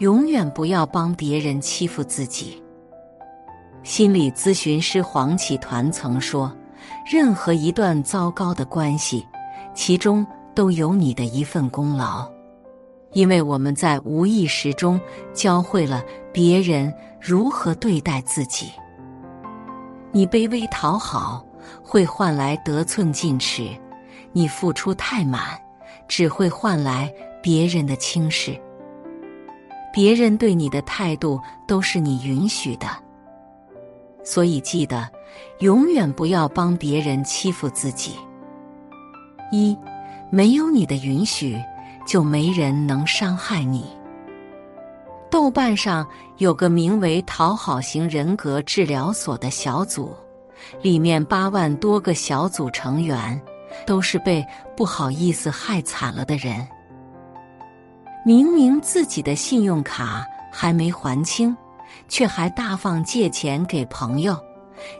永远不要帮别人欺负自己。心理咨询师黄启团曾说：“任何一段糟糕的关系，其中都有你的一份功劳，因为我们在无意识中教会了别人如何对待自己。你卑微讨好，会换来得寸进尺；你付出太满，只会换来别人的轻视。别人对你的态度，都是你允许的。”所以记得，永远不要帮别人欺负自己。一，没有你的允许，就没人能伤害你。豆瓣上有个名为“讨好型人格治疗所”的小组，里面八万多个小组成员都是被不好意思害惨了的人。明明自己的信用卡还没还清。却还大方借钱给朋友，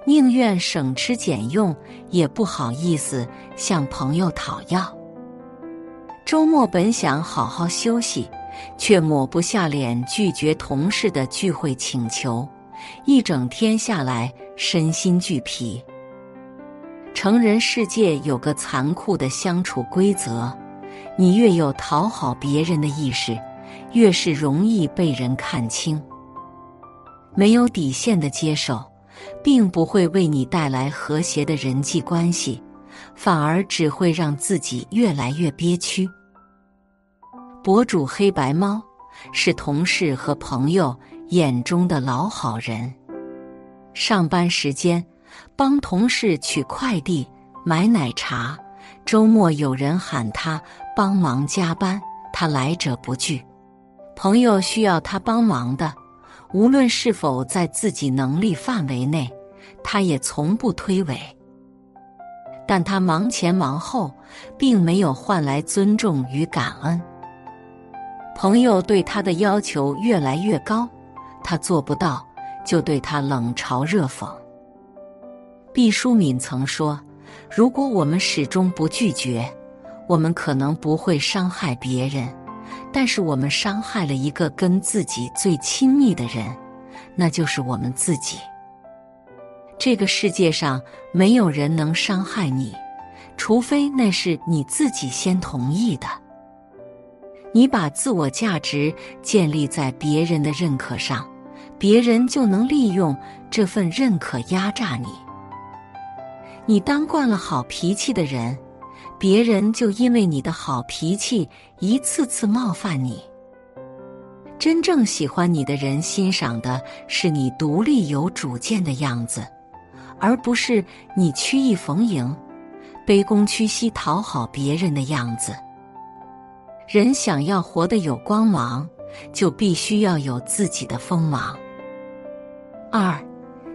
宁愿省吃俭用，也不好意思向朋友讨要。周末本想好好休息，却抹不下脸拒绝同事的聚会请求，一整天下来身心俱疲。成人世界有个残酷的相处规则：你越有讨好别人的意识，越是容易被人看清。没有底线的接受，并不会为你带来和谐的人际关系，反而只会让自己越来越憋屈。博主黑白猫是同事和朋友眼中的老好人，上班时间帮同事取快递、买奶茶，周末有人喊他帮忙加班，他来者不拒。朋友需要他帮忙的。无论是否在自己能力范围内，他也从不推诿。但他忙前忙后，并没有换来尊重与感恩。朋友对他的要求越来越高，他做不到，就对他冷嘲热讽。毕淑敏曾说：“如果我们始终不拒绝，我们可能不会伤害别人。”但是我们伤害了一个跟自己最亲密的人，那就是我们自己。这个世界上没有人能伤害你，除非那是你自己先同意的。你把自我价值建立在别人的认可上，别人就能利用这份认可压榨你。你当惯了好脾气的人。别人就因为你的好脾气一次次冒犯你。真正喜欢你的人欣赏的是你独立有主见的样子，而不是你曲意逢迎、卑躬屈膝讨好别人的样子。人想要活得有光芒，就必须要有自己的锋芒。二，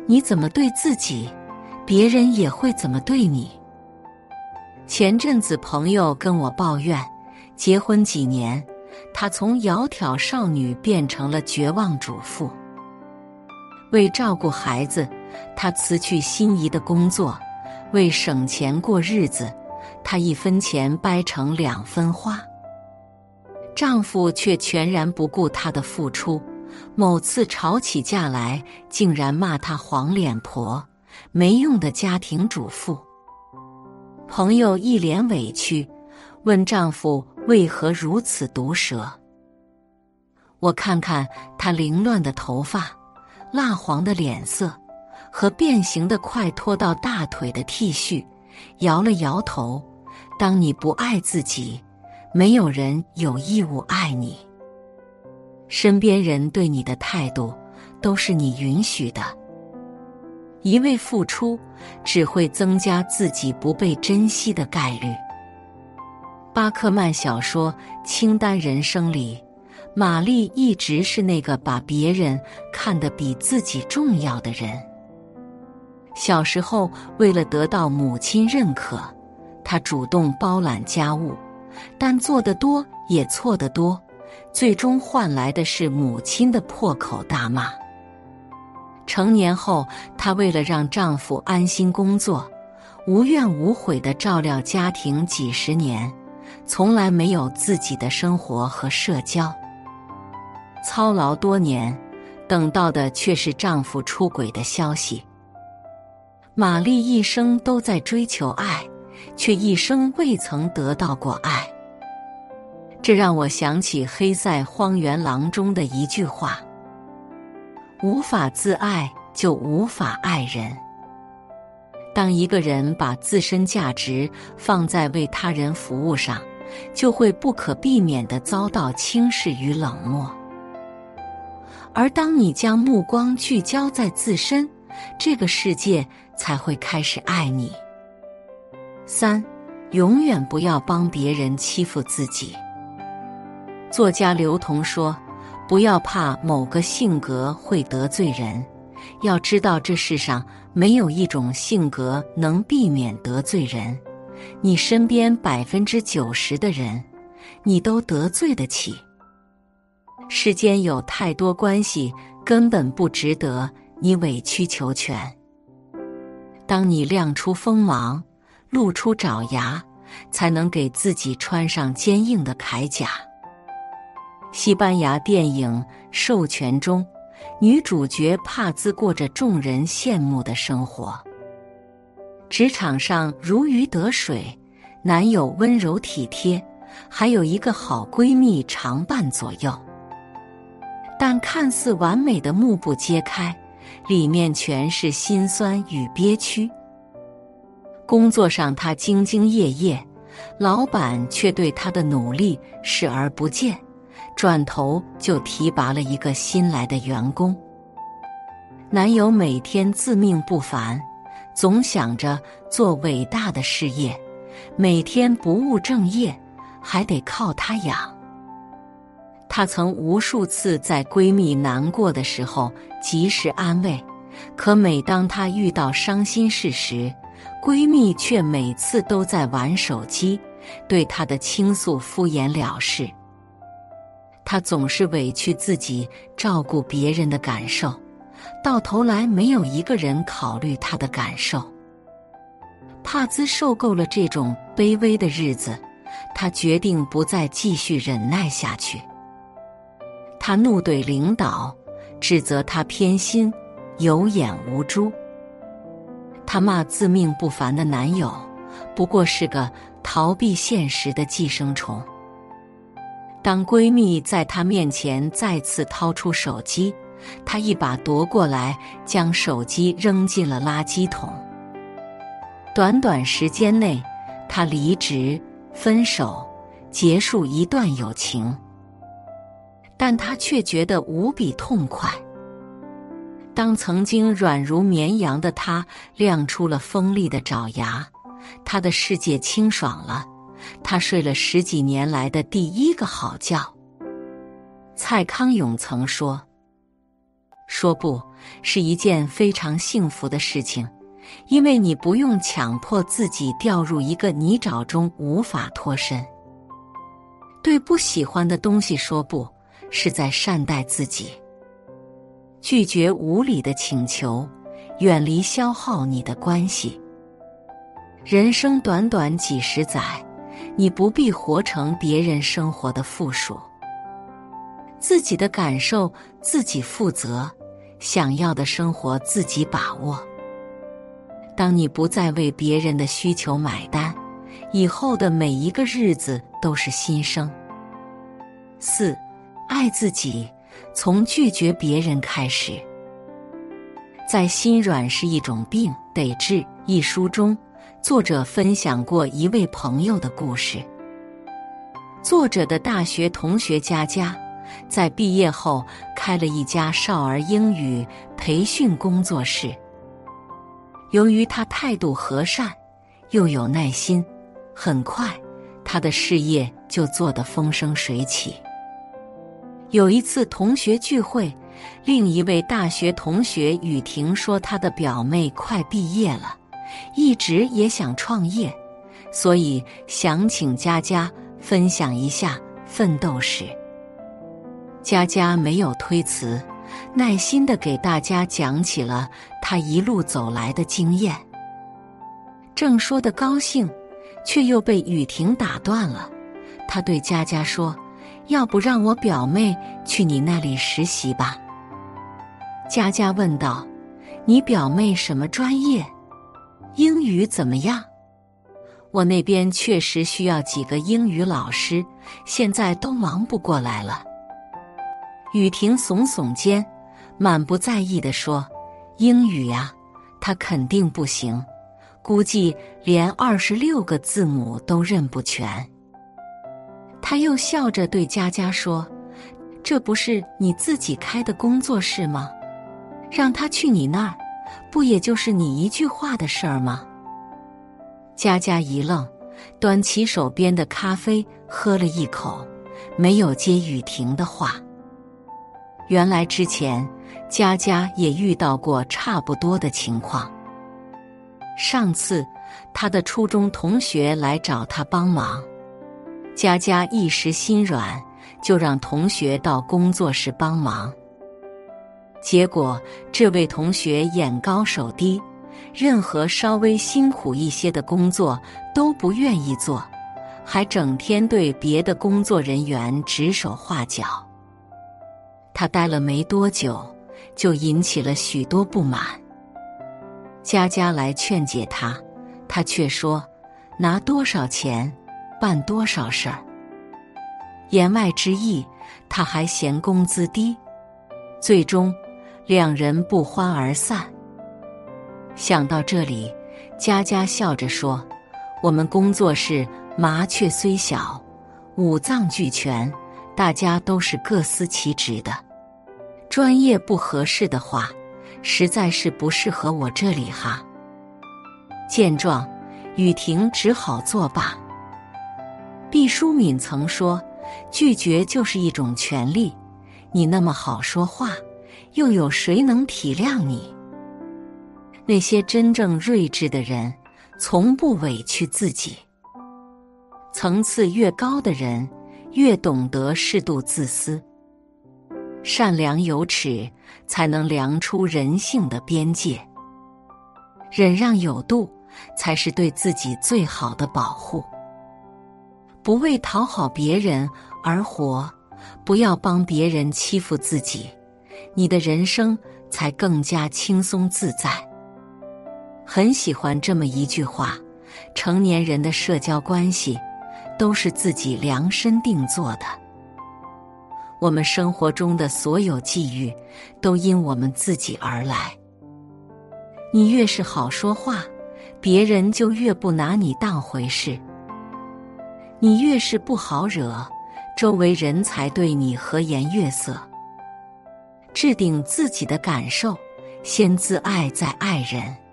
你怎么对自己，别人也会怎么对你。前阵子，朋友跟我抱怨，结婚几年，她从窈窕少女变成了绝望主妇。为照顾孩子，她辞去心仪的工作；为省钱过日子，她一分钱掰成两分花。丈夫却全然不顾她的付出，某次吵起架来，竟然骂她黄脸婆、没用的家庭主妇。朋友一脸委屈，问丈夫为何如此毒舌。我看看她凌乱的头发、蜡黄的脸色和变形的快拖到大腿的 T 恤，摇了摇头。当你不爱自己，没有人有义务爱你。身边人对你的态度，都是你允许的。一味付出，只会增加自己不被珍惜的概率。巴克曼小说《清单人生》里，玛丽一直是那个把别人看得比自己重要的人。小时候，为了得到母亲认可，她主动包揽家务，但做得多也错得多，最终换来的是母亲的破口大骂。成年后，她为了让丈夫安心工作，无怨无悔的照料家庭几十年，从来没有自己的生活和社交。操劳多年，等到的却是丈夫出轨的消息。玛丽一生都在追求爱，却一生未曾得到过爱。这让我想起《黑塞荒原狼》中的一句话：“无法自爱，就无法爱人。”当一个人把自身价值放在为他人服务上，就会不可避免的遭到轻视与冷漠。而当你将目光聚焦在自身，这个世界才会开始爱你。三，永远不要帮别人欺负自己。作家刘同说：“不要怕某个性格会得罪人。”要知道，这世上没有一种性格能避免得罪人。你身边百分之九十的人，你都得罪得起。世间有太多关系，根本不值得你委曲求全。当你亮出锋芒，露出爪牙，才能给自己穿上坚硬的铠甲。西班牙电影《授权》中。女主角帕兹过着众人羡慕的生活，职场上如鱼得水，男友温柔体贴，还有一个好闺蜜常伴左右。但看似完美的幕布揭开，里面全是心酸与憋屈。工作上她兢兢业业，老板却对她的努力视而不见。转头就提拔了一个新来的员工。男友每天自命不凡，总想着做伟大的事业，每天不务正业，还得靠他养。她曾无数次在闺蜜难过的时候及时安慰，可每当她遇到伤心事时，闺蜜却每次都在玩手机，对她的倾诉敷衍了事。她总是委屈自己照顾别人的感受，到头来没有一个人考虑她的感受。帕兹受够了这种卑微的日子，他决定不再继续忍耐下去。他怒怼领导，指责他偏心、有眼无珠。他骂自命不凡的男友，不过是个逃避现实的寄生虫。当闺蜜在她面前再次掏出手机，她一把夺过来，将手机扔进了垃圾桶。短短时间内，她离职、分手、结束一段友情，但她却觉得无比痛快。当曾经软如绵羊的她亮出了锋利的爪牙，她的世界清爽了。他睡了十几年来的第一个好觉。蔡康永曾说：“说不是一件非常幸福的事情，因为你不用强迫自己掉入一个泥沼中无法脱身。对不喜欢的东西说不，是在善待自己。拒绝无理的请求，远离消耗你的关系。人生短短几十载。”你不必活成别人生活的附属，自己的感受自己负责，想要的生活自己把握。当你不再为别人的需求买单，以后的每一个日子都是新生。四，爱自己，从拒绝别人开始。在《心软是一种病，得治》一书中。作者分享过一位朋友的故事。作者的大学同学佳佳，在毕业后开了一家少儿英语培训工作室。由于他态度和善，又有耐心，很快他的事业就做得风生水起。有一次同学聚会，另一位大学同学雨婷说，她的表妹快毕业了。一直也想创业，所以想请佳佳分享一下奋斗史。佳佳没有推辞，耐心的给大家讲起了她一路走来的经验。正说的高兴，却又被雨婷打断了。她对佳佳说：“要不让我表妹去你那里实习吧。”佳佳问道：“你表妹什么专业？英语怎么样？”我那边确实需要几个英语老师，现在都忙不过来了。雨婷耸耸肩，满不在意地说：“英语呀，他肯定不行，估计连二十六个字母都认不全。”他又笑着对佳佳说：“这不是你自己开的工作室吗？让他去你那儿，不也就是你一句话的事儿吗？”佳佳一愣，端起手边的咖啡喝了一口，没有接雨婷的话。原来之前佳佳也遇到过差不多的情况。上次他的初中同学来找他帮忙，佳佳一时心软，就让同学到工作室帮忙。结果这位同学眼高手低，任何稍微辛苦一些的工作都不愿意做，还整天对别的工作人员指手画脚。他待了没多久，就引起了许多不满。佳佳来劝解他，他却说：“拿多少钱，办多少事儿。”言外之意，他还嫌工资低。最终，两人不欢而散。想到这里，佳佳笑着说：“我们工作室麻雀虽小，五脏俱全，大家都是各司其职的。”专业不合适的话，实在是不适合我这里哈。见状，雨婷只好作罢。毕淑敏曾说：“拒绝就是一种权利。”你那么好说话，又有谁能体谅你？那些真正睿智的人，从不委屈自己。层次越高的人，越懂得适度自私。善良有尺，才能量出人性的边界；忍让有度，才是对自己最好的保护。不为讨好别人而活，不要帮别人欺负自己，你的人生才更加轻松自在。很喜欢这么一句话：成年人的社交关系，都是自己量身定做的。我们生活中的所有际遇，都因我们自己而来。你越是好说话，别人就越不拿你当回事；你越是不好惹，周围人才对你和颜悦色。置顶自己的感受，先自爱再爱人。